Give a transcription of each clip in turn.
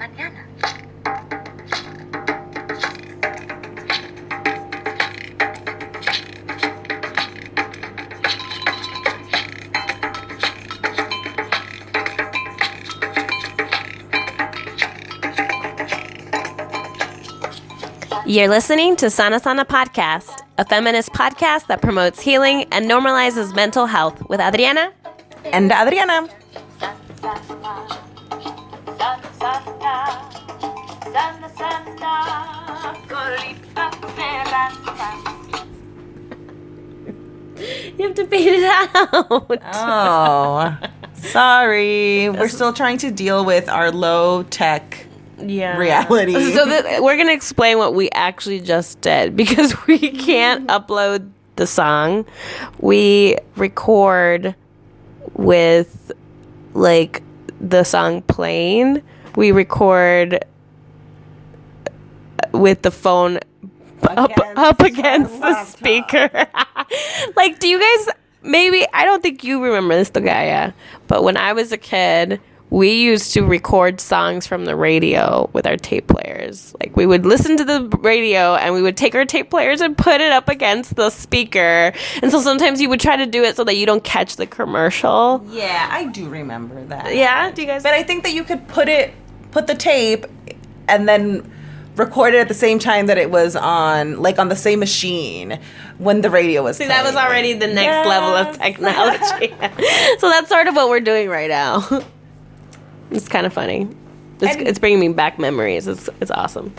mañana. You're listening to Sana Sana Podcast, a feminist podcast that promotes healing and normalizes mental health with Adriana. And Adriana. You have to beat it out. Oh, sorry. We're still trying to deal with our low tech yeah. reality. So we're gonna explain what we actually just did because we can't upload the song. We record with like the song playing. We record with the phone up Against up against the speaker. like, do you guys? Maybe I don't think you remember this, Dogaya, but when I was a kid, we used to record songs from the radio with our tape players. Like, we would listen to the radio and we would take our tape players and put it up against the speaker. And so sometimes you would try to do it so that you don't catch the commercial. yeah, I do remember that. Yeah, do you guys? But I think that you could put it, put the tape, and then record it at the same time that it was on, like on the same machine when the radio was. See, that was already the next level of technology. so that's sort of what we're doing right now. It's kind of funny. It's, it's bringing me back memories. It's it's awesome.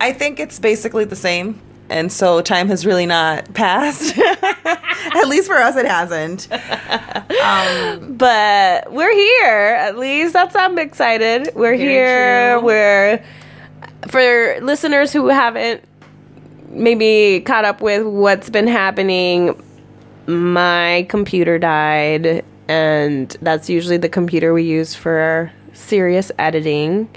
I think it's basically the same. And so time has really not passed. At least for us, it hasn't. Um, but we're here. At least that's I'm excited. We're here. true. We're for listeners who haven't maybe caught up with what's been happening. My computer died, and that's usually the computer we use for serious editing.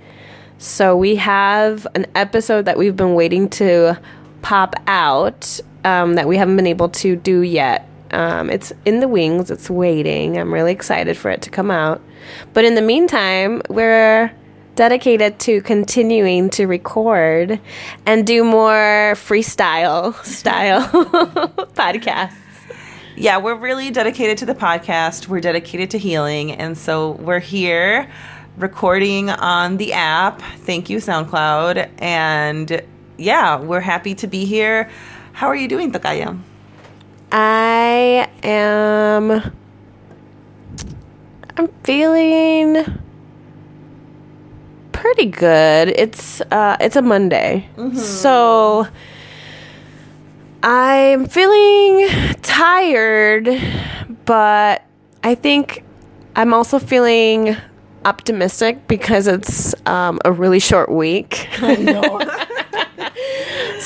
So we have an episode that we've been waiting to pop out um, that we haven't been able to do yet. Um, it's in the wings. It's waiting. I'm really excited for it to come out. But in the meantime, we're dedicated to continuing to record and do more freestyle style podcasts. Yeah, we're really dedicated to the podcast. We're dedicated to healing. And so we're here recording on the app. Thank you, SoundCloud. And yeah, we're happy to be here. How are you doing, Takaya? I am. I'm feeling pretty good. It's uh, it's a Monday, so I'm feeling tired, but I think I'm also feeling optimistic because it's um, a really short week.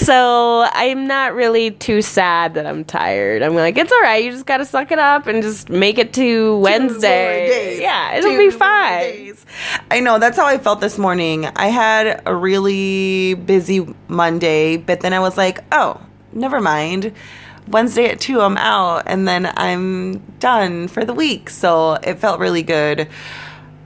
So I'm not really too sad that I'm tired. I'm like, it's all right. You just got to suck it up and just make it to Wednesday. Yeah, it'll Two be fine. days. I know that's how I felt this morning. I had a really busy Monday, but then I was like, oh, never mind. Wednesday at two, I'm out, and then I'm done for the week. So it felt really good.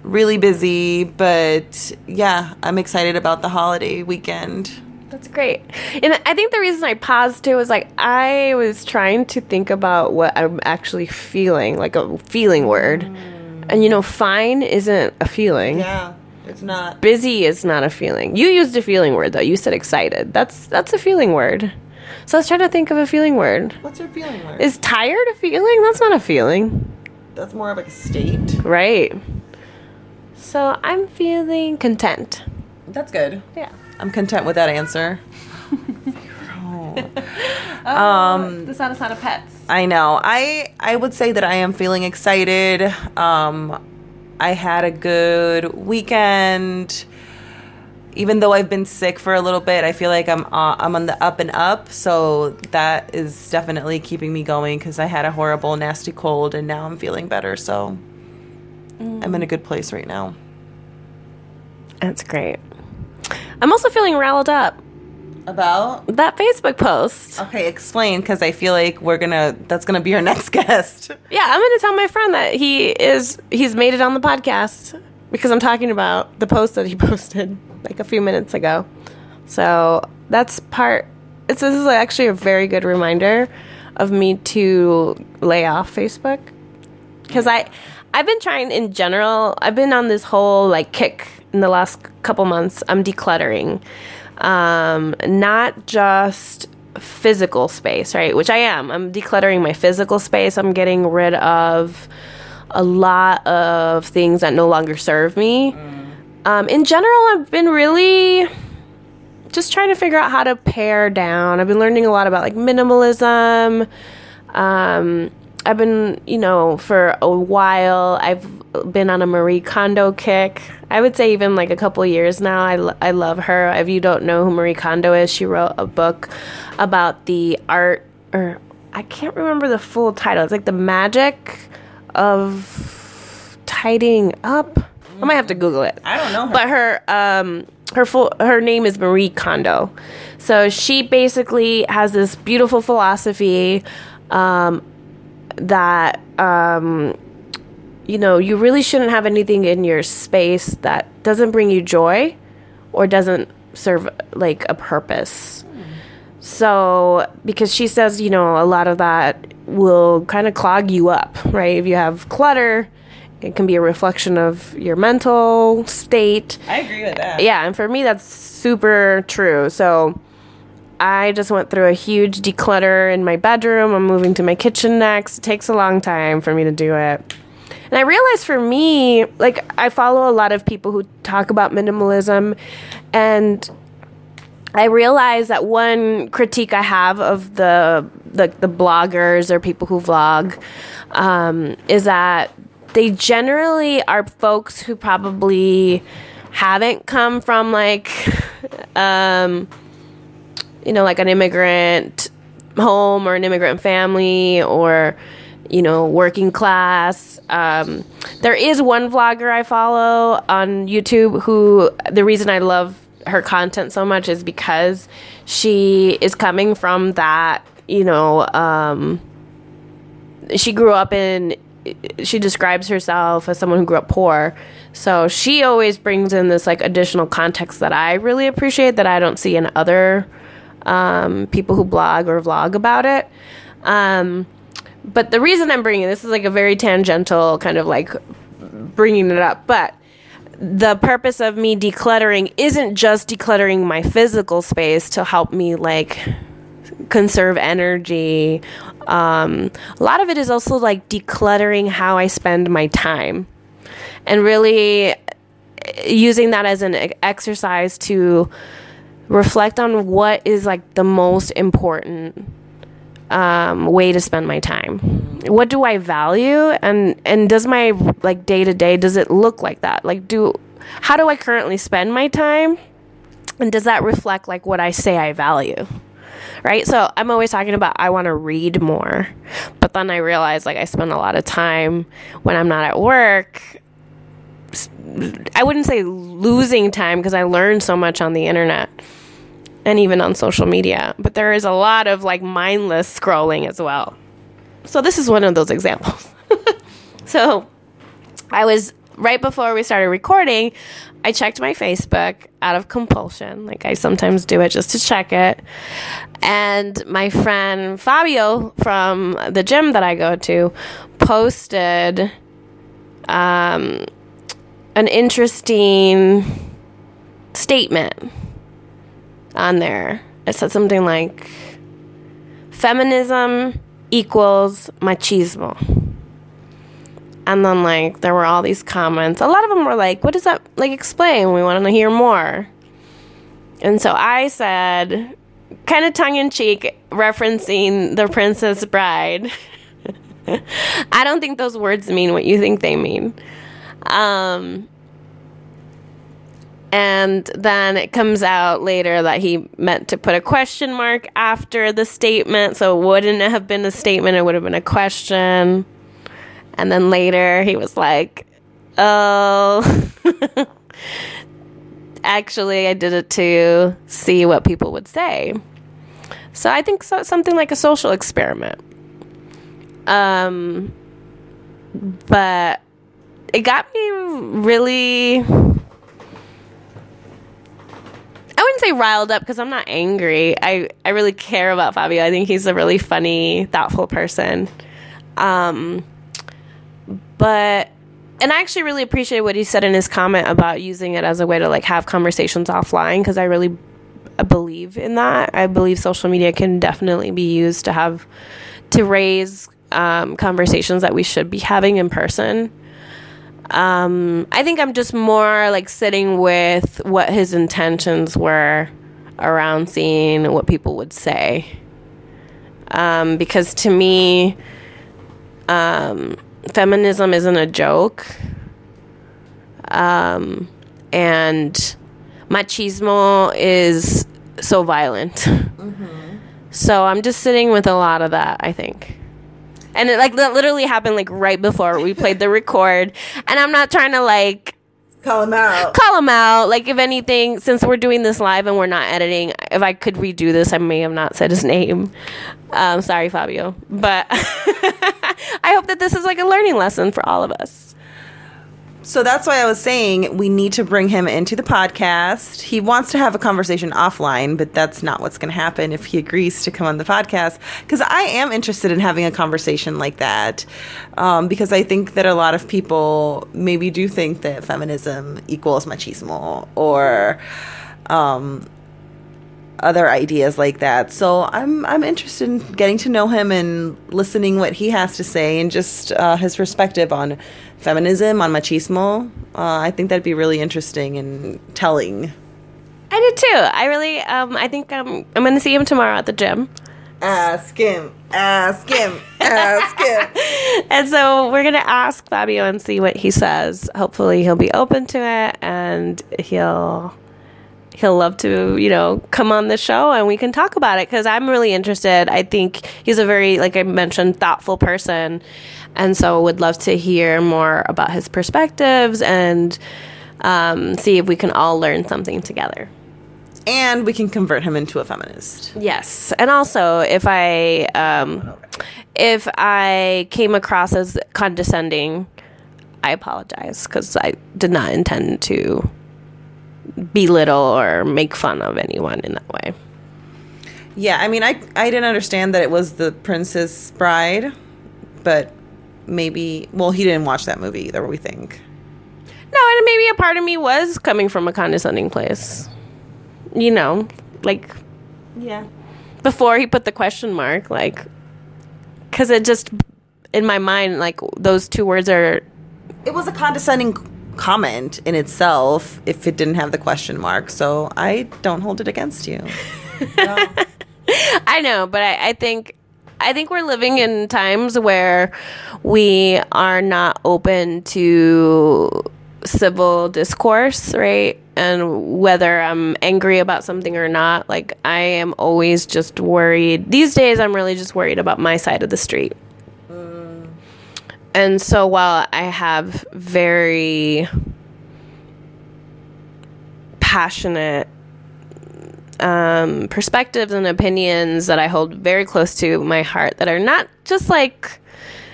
Really busy, but yeah, I'm excited about the holiday weekend. That's great. And I think the reason I paused too was like I was trying to think about what I'm actually feeling, like a feeling word. Mm. And you know, fine isn't a feeling. Yeah, it's not. Busy is not a feeling. You used a feeling word though. You said excited. That's that's a feeling word. So I was trying to think of a feeling word. What's your feeling word? Is tired a feeling? That's not a feeling. That's more of like a state. Right. So I'm feeling content. That's good. Yeah. I'm content with that answer. Um, the Sana Sana pets. I know. I I would say that I am feeling excited. Um, I had a good weekend. Even though I've been sick for a little bit, I feel like I'm uh, I'm on the up and up. So that is definitely keeping me going because I had a horrible, nasty cold, and now I'm feeling better. So I'm in a good place right now. That's great. I'm also feeling riled up. About That Facebook post. okay, explain because I feel like we're gonna that's gonna be our next guest. Yeah, I'm going to tell my friend that he is he's made it on the podcast. because I'm talking about the post that he posted like a few minutes ago. So that's part. It's this is actually a very good reminder of me to lay off Facebook because I I've been trying in general. I've been on this whole like kick in the last couple months. I'm decluttering, um, not just physical space, right? Which I am. I'm decluttering my physical space. I'm getting rid of a lot of things that no longer serve me. Um, in general, I've been really just trying to figure out how to pare down. I've been learning a lot about like minimalism. Um, I've been, you know, for a while, I've been on a Marie Kondo kick. I would say even like a couple years now. I, lo- I love her. If you don't know who Marie Kondo is, she wrote a book about the art, or I can't remember the full title. It's like the magic of tidying up. I might have to Google it. I don't know. Her. But her um her full her name is Marie Kondo. So she basically has this beautiful philosophy um that um you know, you really shouldn't have anything in your space that doesn't bring you joy or doesn't serve like a purpose. So, because she says, you know, a lot of that will kind of clog you up, right? If you have clutter, it can be a reflection of your mental state. I agree with that. Yeah, and for me, that's super true. So, I just went through a huge declutter in my bedroom. I'm moving to my kitchen next. It takes a long time for me to do it. And I realized for me, like, I follow a lot of people who talk about minimalism, and I realize that one critique I have of the the, the bloggers or people who vlog um, is that they generally are folks who probably haven't come from like um, you know like an immigrant home or an immigrant family or you know working class. Um, there is one vlogger i follow on youtube who the reason i love her content so much is because she is coming from that you know um, she grew up in she describes herself as someone who grew up poor. So she always brings in this like additional context that i really appreciate that i don't see in other um, people who blog or vlog about it um, but the reason i'm bringing this is like a very tangential kind of like bringing it up but the purpose of me decluttering isn't just decluttering my physical space to help me like conserve energy. Um, a lot of it is also like decluttering how I spend my time and really using that as an exercise to reflect on what is like the most important um, way to spend my time. What do I value, and and does my like day to day does it look like that? Like, do how do I currently spend my time, and does that reflect like what I say I value? Right. So I'm always talking about I want to read more, but then I realize like I spend a lot of time when I'm not at work. I wouldn't say losing time because I learn so much on the internet and even on social media. But there is a lot of like mindless scrolling as well. So this is one of those examples. so I was right before we started recording, I checked my Facebook out of compulsion. Like I sometimes do it just to check it. And my friend Fabio from the gym that I go to posted um, an interesting statement on there. It said something like feminism equals machismo. And then like there were all these comments. A lot of them were like, "What does that like explain? We want to hear more." And so I said, kind of tongue in cheek, referencing The Princess Bride. I don't think those words mean what you think they mean. Um, and then it comes out later that he meant to put a question mark after the statement. So it wouldn't have been a statement, it would have been a question. And then later he was like, oh, actually, I did it to see what people would say. So I think so, something like a social experiment. Um, but it got me really. I wouldn't say riled up because I'm not angry. I, I really care about Fabio. I think he's a really funny, thoughtful person. Um, but and I actually really appreciate what he said in his comment about using it as a way to like have conversations offline because I really believe in that. I believe social media can definitely be used to have to raise um, conversations that we should be having in person. Um, I think I'm just more like sitting with what his intentions were around seeing what people would say. Um, because to me, um, feminism isn't a joke. Um, and machismo is so violent. Mm-hmm. So I'm just sitting with a lot of that, I think. And it like that literally happened like right before we played the record. And I'm not trying to like call him out. Call him out. Like if anything, since we're doing this live and we're not editing, if I could redo this, I may have not said his name. Um, sorry, Fabio. But I hope that this is like a learning lesson for all of us. So that's why I was saying we need to bring him into the podcast. He wants to have a conversation offline, but that's not what's going to happen if he agrees to come on the podcast. Because I am interested in having a conversation like that. Um, because I think that a lot of people maybe do think that feminism equals machismo or um, other ideas like that. So I'm I'm interested in getting to know him and listening what he has to say and just uh, his perspective on feminism, on machismo. Uh, I think that'd be really interesting and telling. I did too. I really um I think I'm I'm going to see him tomorrow at the gym. Ask him. Ask him. ask him. and so we're going to ask Fabio and see what he says. Hopefully he'll be open to it and he'll he'll love to, you know, come on the show and we can talk about it because I'm really interested. I think he's a very, like I mentioned, thoughtful person. And so would love to hear more about his perspectives and um, see if we can all learn something together. And we can convert him into a feminist. Yes. And also, if I um, if I came across as condescending, I apologize because I did not intend to belittle or make fun of anyone in that way. Yeah, I mean, I I didn't understand that it was the Princess Bride, but maybe well, he didn't watch that movie either. We think. No, and maybe a part of me was coming from a condescending place. You know, like yeah. Before he put the question mark, like, because it just in my mind, like those two words are. It was a condescending comment in itself if it didn't have the question mark. So I don't hold it against you. no. I know, but I, I think I think we're living in times where we are not open to civil discourse, right? And whether I'm angry about something or not, like I am always just worried. These days, I'm really just worried about my side of the street. And so while I have very passionate um, perspectives and opinions that I hold very close to my heart that are not just like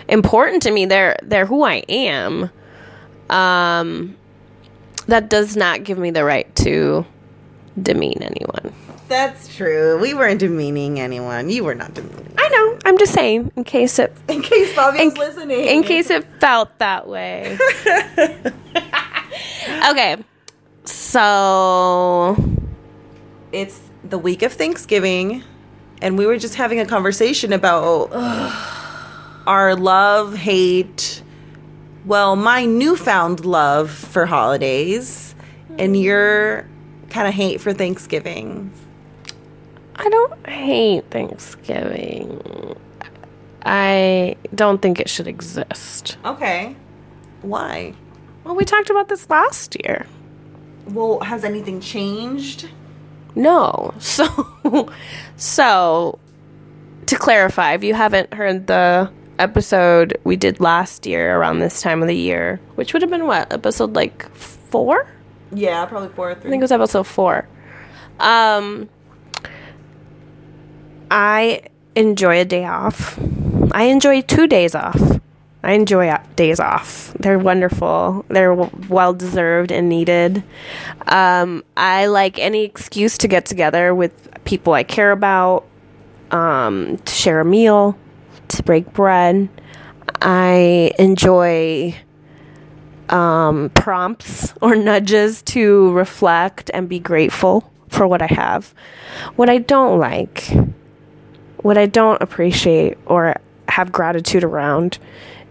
important to me, they're they're who I am. Um, that does not give me the right to demean anyone. That's true. We weren't demeaning anyone. You were not demeaning. I know. I'm just saying, in case it, in case Bobby's listening, in case it felt that way. okay, so it's the week of Thanksgiving, and we were just having a conversation about our love, hate. Well, my newfound love for holidays, and hmm. your kind of hate for Thanksgiving. I don't hate Thanksgiving. I don't think it should exist. Okay. Why? Well, we talked about this last year. Well, has anything changed? No. So, so to clarify, if you haven't heard the episode we did last year around this time of the year, which would have been what episode like four? Yeah, probably four. or Three. I think it was episode four. Um, I enjoy a day off. I enjoy two days off. I enjoy days off. They're wonderful. They're well deserved and needed. Um, I like any excuse to get together with people I care about, um, to share a meal, to break bread. I enjoy um, prompts or nudges to reflect and be grateful for what I have. What I don't like, what I don't appreciate or have gratitude around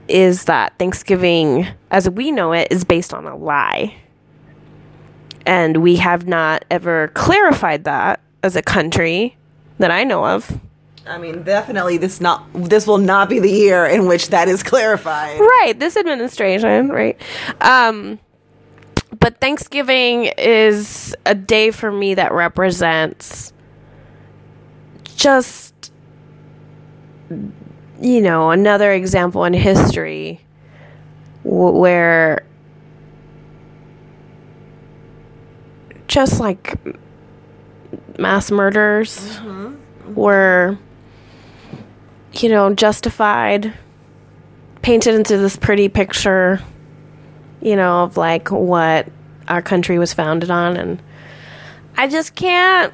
is that Thanksgiving, as we know it, is based on a lie. And we have not ever clarified that as a country that I know of. I mean, definitely this not this will not be the year in which that is clarified. Right, this administration, right? Um but Thanksgiving is a day for me that represents just you know, another example in history w- where just like mass murders mm-hmm. were you know, justified, painted into this pretty picture, you know, of like what our country was founded on. And I just can't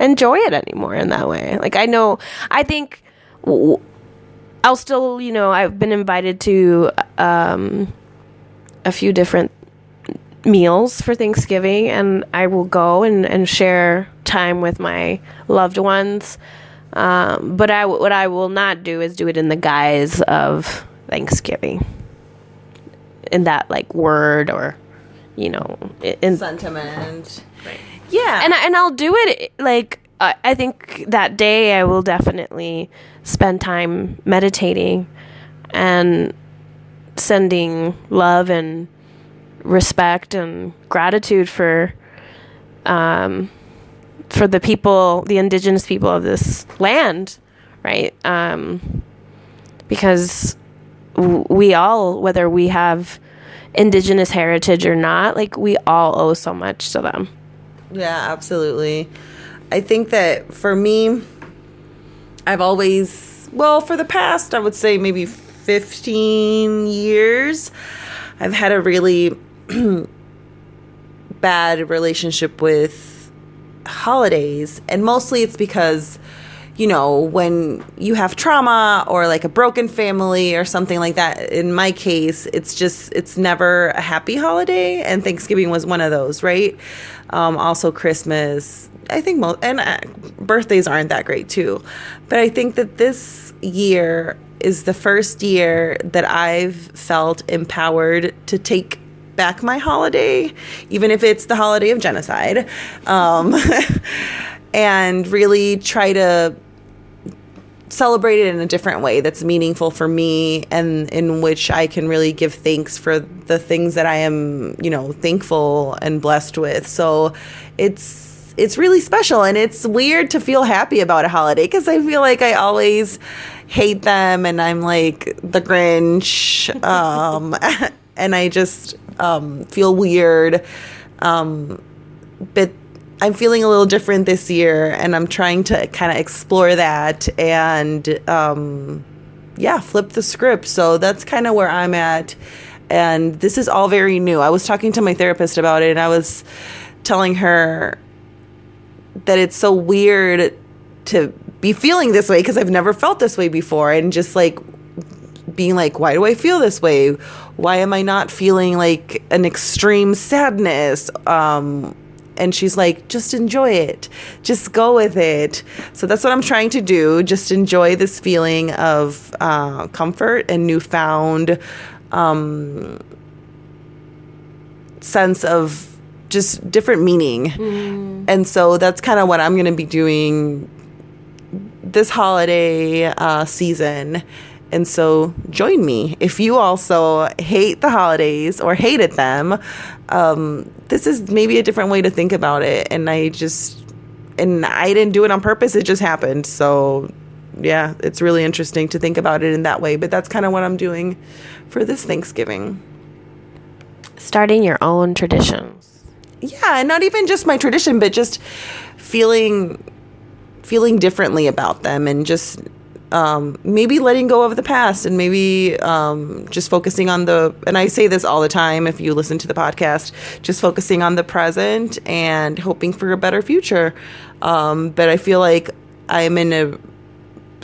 enjoy it anymore in that way. Like, I know, I think I'll still, you know, I've been invited to um, a few different meals for Thanksgiving, and I will go and, and share time with my loved ones. Um, but I, what I will not do is do it in the guise of Thanksgiving, in that like word or, you know, in sentiment. Right. Yeah, and and I'll do it like I think that day I will definitely spend time meditating and sending love and respect and gratitude for um, for the people, the indigenous people of this land, right? Um, because we all, whether we have indigenous heritage or not, like we all owe so much to them. Yeah, absolutely. I think that for me, I've always, well, for the past, I would say maybe 15 years, I've had a really bad relationship with holidays. And mostly it's because, you know, when you have trauma or like a broken family or something like that, in my case, it's just, it's never a happy holiday. And Thanksgiving was one of those, right? Um, also, Christmas. I think most, and uh, birthdays aren't that great too. But I think that this year is the first year that I've felt empowered to take back my holiday, even if it's the holiday of genocide, um, and really try to celebrate it in a different way that's meaningful for me and in which I can really give thanks for the things that I am, you know, thankful and blessed with. So it's it's really special and it's weird to feel happy about a holiday because I feel like I always hate them and I'm like the Grinch. Um, and I just um, feel weird. Um, but I'm feeling a little different this year, and I'm trying to kind of explore that and, um, yeah, flip the script. So that's kind of where I'm at. And this is all very new. I was talking to my therapist about it, and I was telling her that it's so weird to be feeling this way because I've never felt this way before, and just like being like, why do I feel this way? Why am I not feeling like an extreme sadness? Um, and she's like, just enjoy it. Just go with it. So that's what I'm trying to do. Just enjoy this feeling of uh, comfort and newfound um, sense of just different meaning. Mm. And so that's kind of what I'm going to be doing this holiday uh, season and so join me. If you also hate the holidays or hated them, um, this is maybe a different way to think about it. And I just, and I didn't do it on purpose, it just happened. So yeah, it's really interesting to think about it in that way. But that's kind of what I'm doing for this Thanksgiving. Starting your own traditions. Yeah, and not even just my tradition, but just feeling feeling differently about them and just um, maybe letting go of the past and maybe um, just focusing on the and i say this all the time if you listen to the podcast just focusing on the present and hoping for a better future. Um, but i feel like i'm in a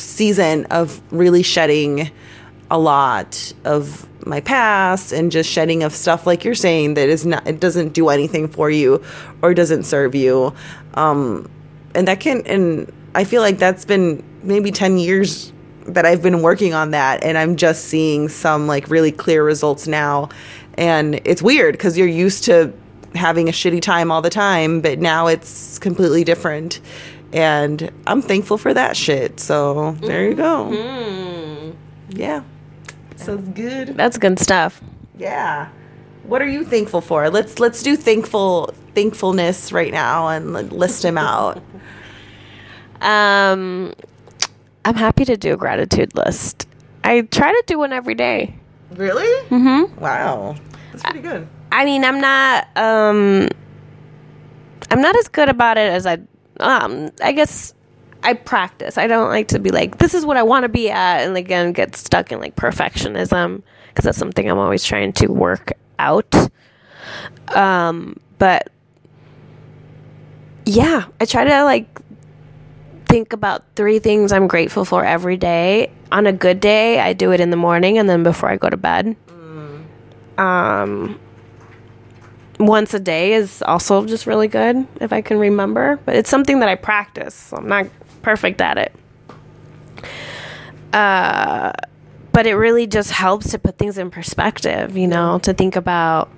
season of really shedding a lot of my past and just shedding of stuff like you're saying that is not it doesn't do anything for you or doesn't serve you. Um and that can and i feel like that's been maybe 10 years that i've been working on that and i'm just seeing some like really clear results now and it's weird because you're used to having a shitty time all the time but now it's completely different and i'm thankful for that shit so there you go Mm. yeah sounds good That's good stuff. yeah. What are you thankful for? Let's let's do thankful thankfulness right now and list them out. Um, I'm happy to do a gratitude list. I try to do one every day. really? Mm-hmm. Wow. That's pretty good. I mean, I'm not. Um, I'm not as good about it as I. Um, I guess I practice. I don't like to be like, this is what I want to be at, and again get stuck in like perfectionism because that's something I'm always trying to work out. Um, but yeah, I try to like think about three things I'm grateful for every day. On a good day, I do it in the morning and then before I go to bed. Um, once a day is also just really good if I can remember, but it's something that I practice. So I'm not perfect at it. Uh, but it really just helps to put things in perspective, you know, to think about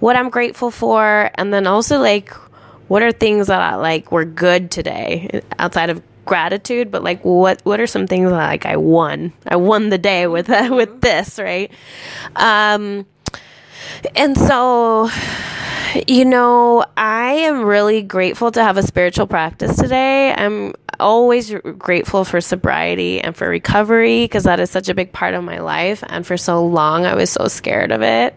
what I'm grateful for and then also like what are things that I like were good today outside of gratitude, but like what what are some things that like I won? I won the day with with this, right? Um and so you know, I am really grateful to have a spiritual practice today. I'm always r- grateful for sobriety and for recovery because that is such a big part of my life. And for so long, I was so scared of it.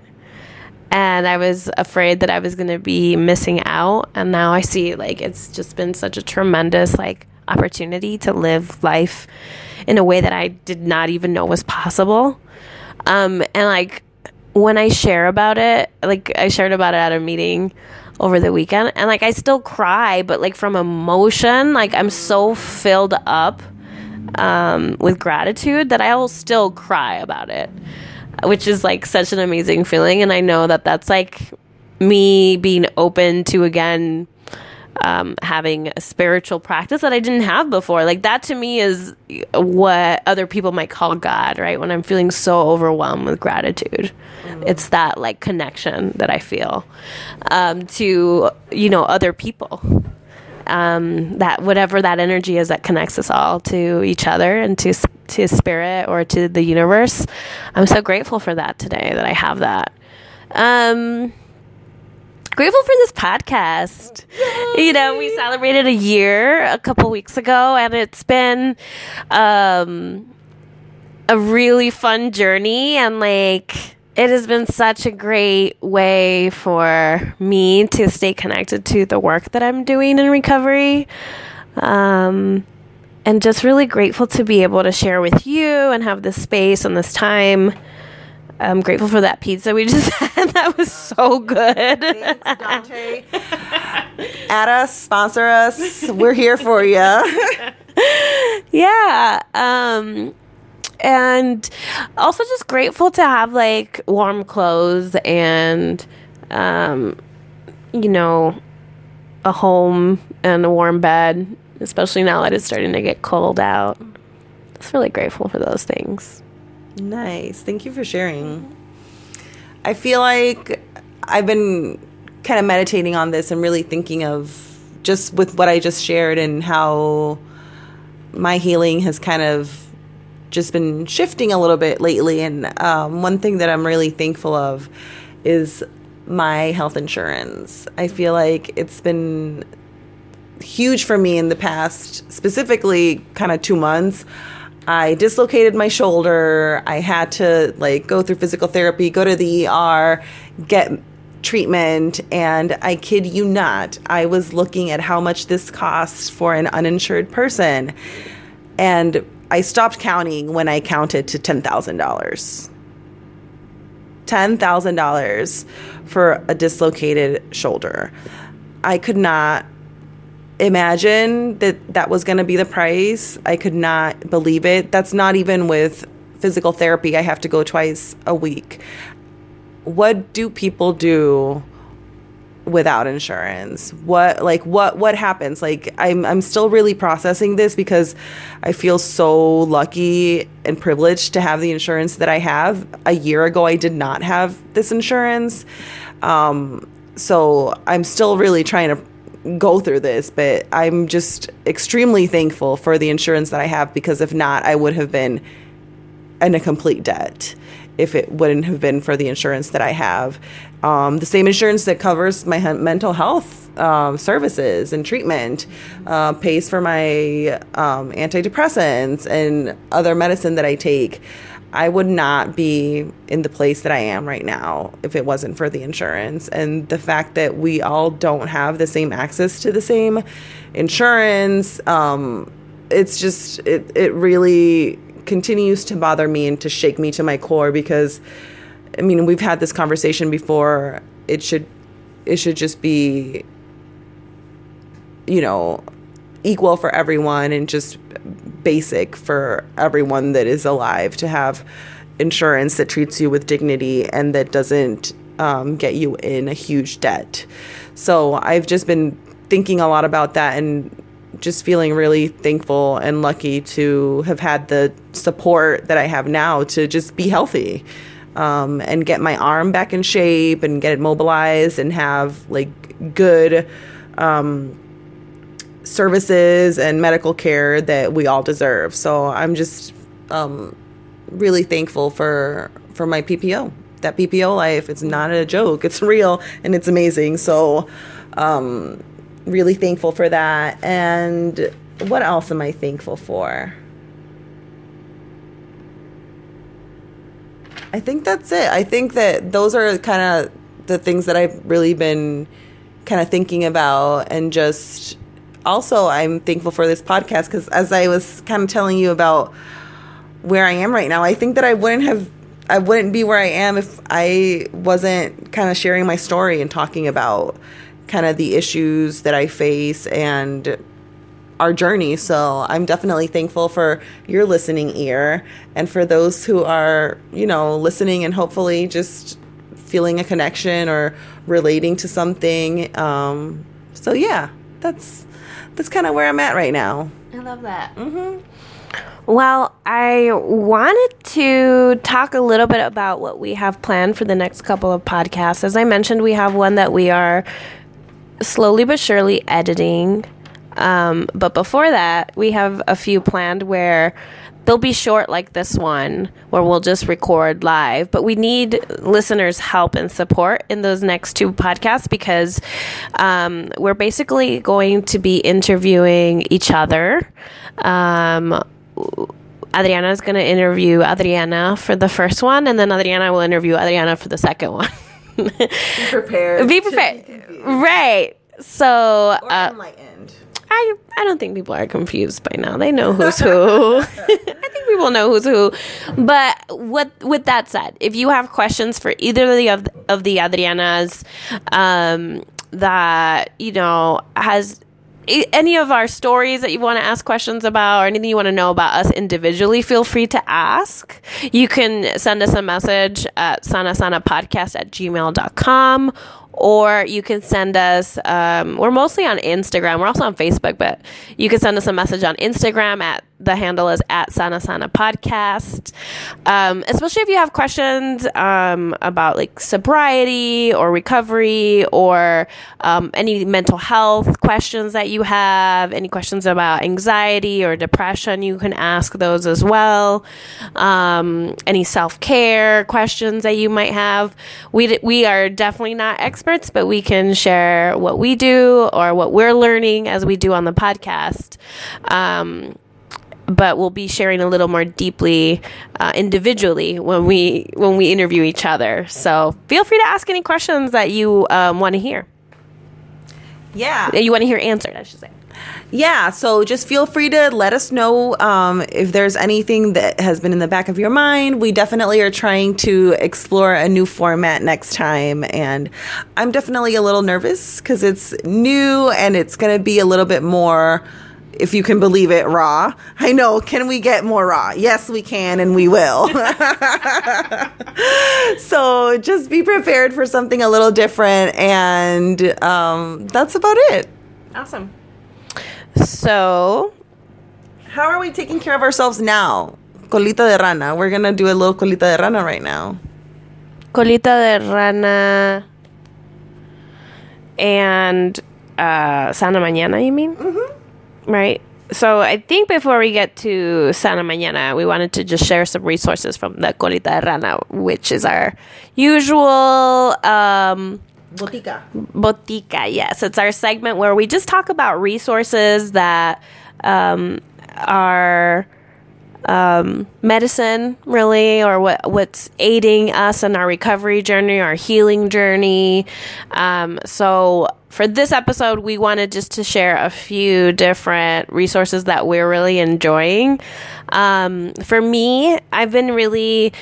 And I was afraid that I was going to be missing out. And now I see like it's just been such a tremendous like opportunity to live life in a way that I did not even know was possible. Um, and like when I share about it, like I shared about it at a meeting over the weekend, and like I still cry, but like from emotion, like I'm so filled up um, with gratitude that I'll still cry about it, which is like such an amazing feeling. And I know that that's like me being open to again um, having a spiritual practice that I didn't have before. Like that to me is what other people might call God, right? When I'm feeling so overwhelmed with gratitude, it's that like connection that I feel um, to you know other people. Um, that whatever that energy is that connects us all to each other and to to spirit or to the universe. I'm so grateful for that today that I have that. Um, grateful for this podcast. You know, we celebrated a year a couple weeks ago, and it's been um, a really fun journey. And like, it has been such a great way for me to stay connected to the work that I'm doing in recovery. Um, and just really grateful to be able to share with you and have this space and this time. I'm grateful for that pizza we just had. That was so good. Thanks, Dante. Add us, sponsor us. We're here for you. yeah. Um and also just grateful to have like warm clothes and um you know a home and a warm bed, especially now that it's starting to get cold out. Just really grateful for those things. Nice. Thank you for sharing. I feel like I've been kind of meditating on this and really thinking of just with what I just shared and how my healing has kind of just been shifting a little bit lately. And um, one thing that I'm really thankful of is my health insurance. I feel like it's been huge for me in the past, specifically kind of two months. I dislocated my shoulder. I had to like go through physical therapy, go to the ER, get treatment, and I kid you not, I was looking at how much this costs for an uninsured person. And I stopped counting when I counted to $10,000. $10,000 for a dislocated shoulder. I could not imagine that that was going to be the price. I could not believe it. That's not even with physical therapy. I have to go twice a week. What do people do without insurance? What like what what happens? Like I'm I'm still really processing this because I feel so lucky and privileged to have the insurance that I have. A year ago I did not have this insurance. Um so I'm still really trying to go through this, but I'm just extremely thankful for the insurance that I have because if not, I would have been in a complete debt if it wouldn't have been for the insurance that I have. Um, the same insurance that covers my mental health um, services and treatment, uh, pays for my um, antidepressants and other medicine that I take. I would not be in the place that I am right now if it wasn't for the insurance. And the fact that we all don't have the same access to the same insurance, um, it's just, it, it really continues to bother me and to shake me to my core because I mean, we've had this conversation before. It should it should just be you know, equal for everyone and just basic for everyone that is alive to have insurance that treats you with dignity and that doesn't um, get you in a huge debt. So I've just been thinking a lot about that and just feeling really thankful and lucky to have had the support that I have now to just be healthy um, and get my arm back in shape and get it mobilized and have like good um, services and medical care that we all deserve. So I'm just um, really thankful for for my PPO. That PPO life, it's not a joke. It's real and it's amazing. So um, really thankful for that. And what else am I thankful for? I think that's it. I think that those are kind of the things that I've really been kind of thinking about and just also I'm thankful for this podcast cuz as I was kind of telling you about where I am right now, I think that I wouldn't have I wouldn't be where I am if I wasn't kind of sharing my story and talking about kind of the issues that I face and our journey. So I'm definitely thankful for your listening ear and for those who are, you know, listening and hopefully just feeling a connection or relating to something. Um, so yeah, that's that's kind of where I'm at right now. I love that. Mm-hmm. Well, I wanted to talk a little bit about what we have planned for the next couple of podcasts. As I mentioned, we have one that we are slowly but surely editing. Um, but before that, we have a few planned where they'll be short like this one where we'll just record live but we need listeners help and support in those next two podcasts because um, we're basically going to be interviewing each other. Um, adriana is going to interview adriana for the first one and then adriana will interview adriana for the second one. Be prepared be prepared. right. So or uh, enlightened I I don't think people are confused by now. They know who's who. I think people know who's who. But with with that said, if you have questions for either of the of, of the Adrianas um, that you know has any of our stories that you want to ask questions about or anything you want to know about us individually, feel free to ask. You can send us a message at sanasanapodcast at gmail.com or you can send us um, we're mostly on instagram. We're also on facebook but you can send us a message on instagram at the handle is at sana sana podcast. Um, especially if you have questions um, about like sobriety or recovery or um, any mental health questions that you have any questions about anxiety or depression you can ask those as well. Um, any self-care questions that you might have. We, we are definitely not experts but we can share what we do or what we're learning as we do on the podcast um, but we'll be sharing a little more deeply uh, individually when we when we interview each other. So feel free to ask any questions that you um, want to hear. Yeah, you want to hear answered. I should say. Yeah, so just feel free to let us know um, if there's anything that has been in the back of your mind. We definitely are trying to explore a new format next time. And I'm definitely a little nervous because it's new and it's going to be a little bit more, if you can believe it, raw. I know. Can we get more raw? Yes, we can, and we will. so just be prepared for something a little different. And um, that's about it. Awesome. So, How are we taking care of ourselves now? Colita de rana. We're gonna do a little colita de rana right now. colita de rana and uh, Sana Mañana, you mean? Mm-hmm. Right. So I think before we get to Sana Mañana, we wanted to just share some resources from the Colita de Rana, which is our usual um, Botica. Botica, yes. It's our segment where we just talk about resources that um, are um, medicine, really, or what what's aiding us in our recovery journey, our healing journey. Um, so for this episode, we wanted just to share a few different resources that we're really enjoying. Um, for me, I've been really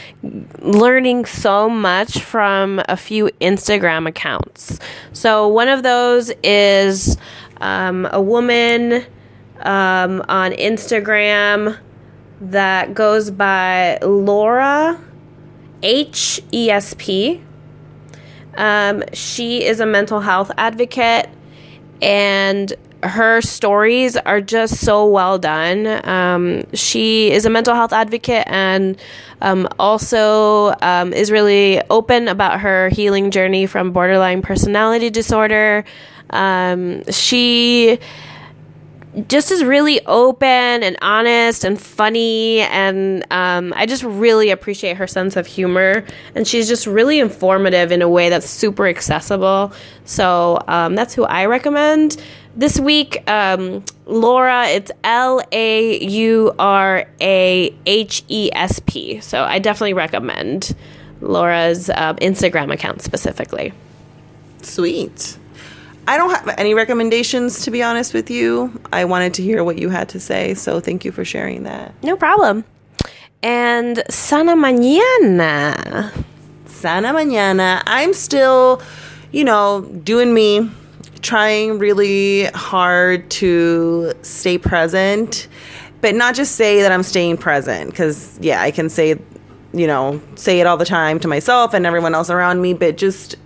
learning so much from a few Instagram accounts. So one of those is um, a woman um, on Instagram that goes by Laura H E S P. Um, she is a mental health advocate, and her stories are just so well done. Um, she is a mental health advocate and um, also um, is really open about her healing journey from borderline personality disorder. Um, she just is really open and honest and funny. And um, i just really appreciate her sense of humor. And she's just really informative in a way that's super accessible. So um, that's who i recommend. This week um, laura it's l-a-u-r-a-h-e-s-p so i definitely recommend laura's uh, instagram account specifically. Sweet. I don't have any recommendations to be honest with you. I wanted to hear what you had to say, so thank you for sharing that. no problem and sana mañana Sana mañana. I'm still, you know, doing me, trying really hard to stay present, but not just say that I'm staying present because yeah, I can say, you know, say it all the time to myself and everyone else around me, but just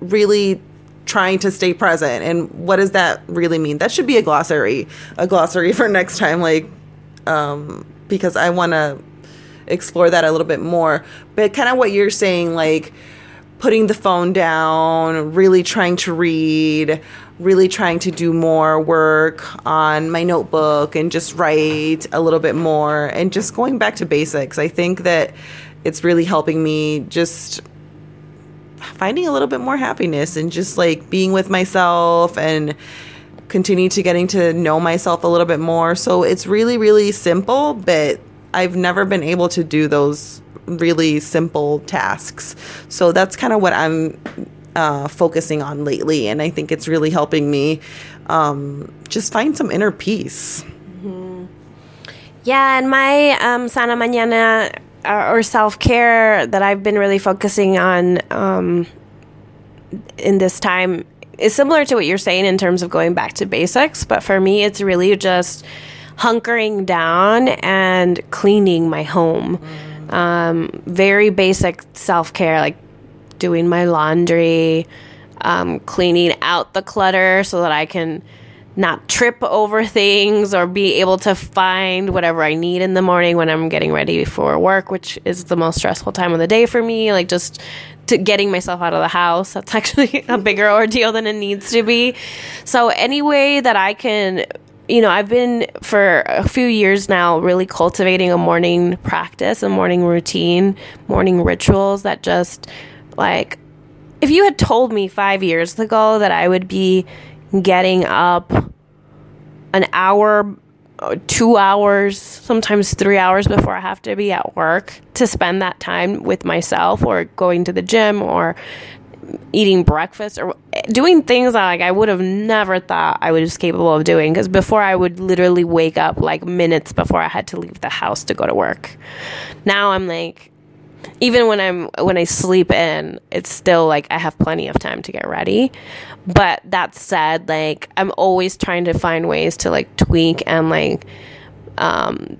really trying to stay present. And what does that really mean? That should be a glossary, a glossary for next time like um because I want to explore that a little bit more. But kind of what you're saying, like putting the phone down, really trying to read, really trying to do more work on my notebook and just write a little bit more and just going back to basics. I think that it's really helping me just finding a little bit more happiness and just like being with myself and continue to getting to know myself a little bit more. So it's really, really simple, but I've never been able to do those really simple tasks. So that's kind of what I'm uh, focusing on lately. And I think it's really helping me um, just find some inner peace. Yeah, and my um, Sana Mañana uh, or self care that I've been really focusing on um, in this time is similar to what you're saying in terms of going back to basics. But for me, it's really just hunkering down and cleaning my home. Um, very basic self care, like doing my laundry, um, cleaning out the clutter so that I can not trip over things or be able to find whatever I need in the morning when I'm getting ready for work, which is the most stressful time of the day for me. Like just to getting myself out of the house, that's actually a bigger ordeal than it needs to be. So any way that I can you know, I've been for a few years now really cultivating a morning practice, a morning routine, morning rituals that just like if you had told me 5 years ago that I would be getting up an hour, uh, two hours, sometimes three hours before I have to be at work to spend that time with myself or going to the gym or eating breakfast or doing things that like I would have never thought I was capable of doing because before I would literally wake up like minutes before I had to leave the house to go to work. Now I'm like even when I'm when I sleep in, it's still like I have plenty of time to get ready. But that said, like I'm always trying to find ways to like tweak and like um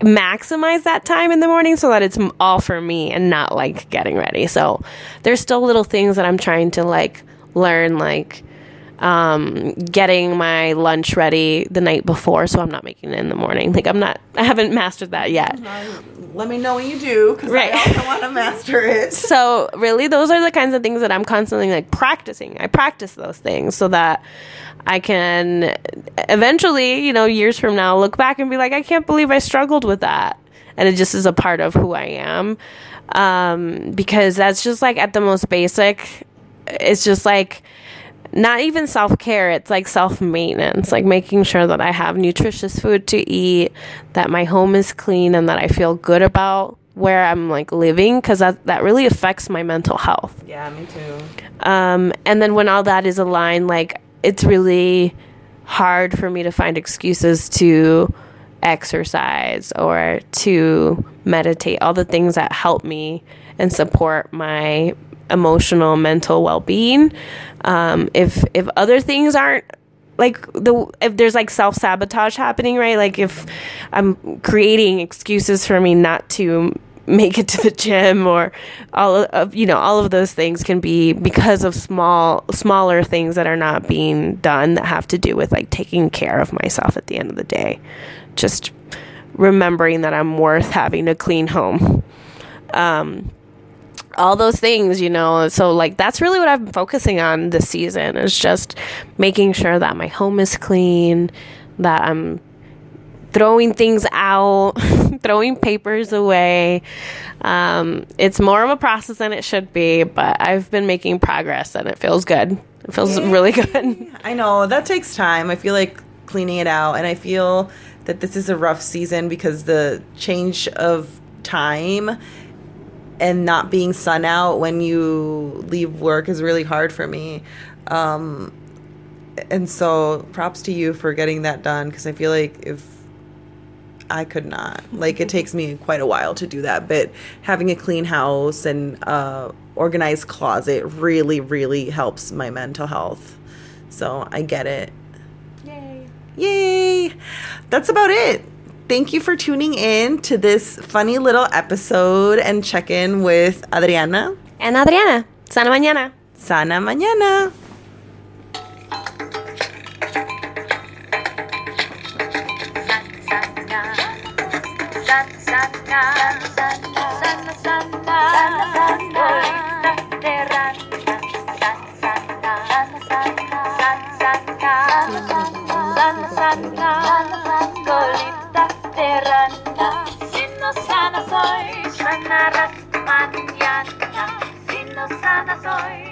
maximize that time in the morning so that it's all for me and not like getting ready. So there's still little things that I'm trying to like learn like um, getting my lunch ready the night before so I'm not making it in the morning. Like I'm not I haven't mastered that yet. Let me know when you do because Right. I also want to master it. So really those are the kinds of things that I'm constantly like practicing. I practice those things so that I can eventually, you know, years from now look back and be like I can't believe I struggled with that. And it just is a part of who I am. Um, because that's just like at the most basic it's just like not even self care, it's like self maintenance, like making sure that I have nutritious food to eat, that my home is clean, and that I feel good about where I'm like living because that, that really affects my mental health. Yeah, me too. Um, and then when all that is aligned, like it's really hard for me to find excuses to exercise or to meditate, all the things that help me and support my emotional mental well-being. Um, if if other things aren't like the if there's like self-sabotage happening, right? Like if I'm creating excuses for me not to make it to the gym or all of you know all of those things can be because of small smaller things that are not being done that have to do with like taking care of myself at the end of the day just remembering that i'm worth having a clean home um all those things you know so like that's really what i've been focusing on this season is just making sure that my home is clean that i'm throwing things out, throwing papers away. Um, it's more of a process than it should be, but I've been making progress and it feels good. It feels really good. I know that takes time. I feel like cleaning it out, and I feel that this is a rough season because the change of time and not being sun out when you leave work is really hard for me. Um, and so, props to you for getting that done because I feel like if I could not. Like it takes me quite a while to do that, but having a clean house and uh, organized closet really, really helps my mental health. So I get it. Yay. Yay! That's about it. Thank you for tuning in to this funny little episode and check in with Adriana. And Adriana, sana mañana. Sana mañana. si no sana soy, sana mañana, si no sana soy.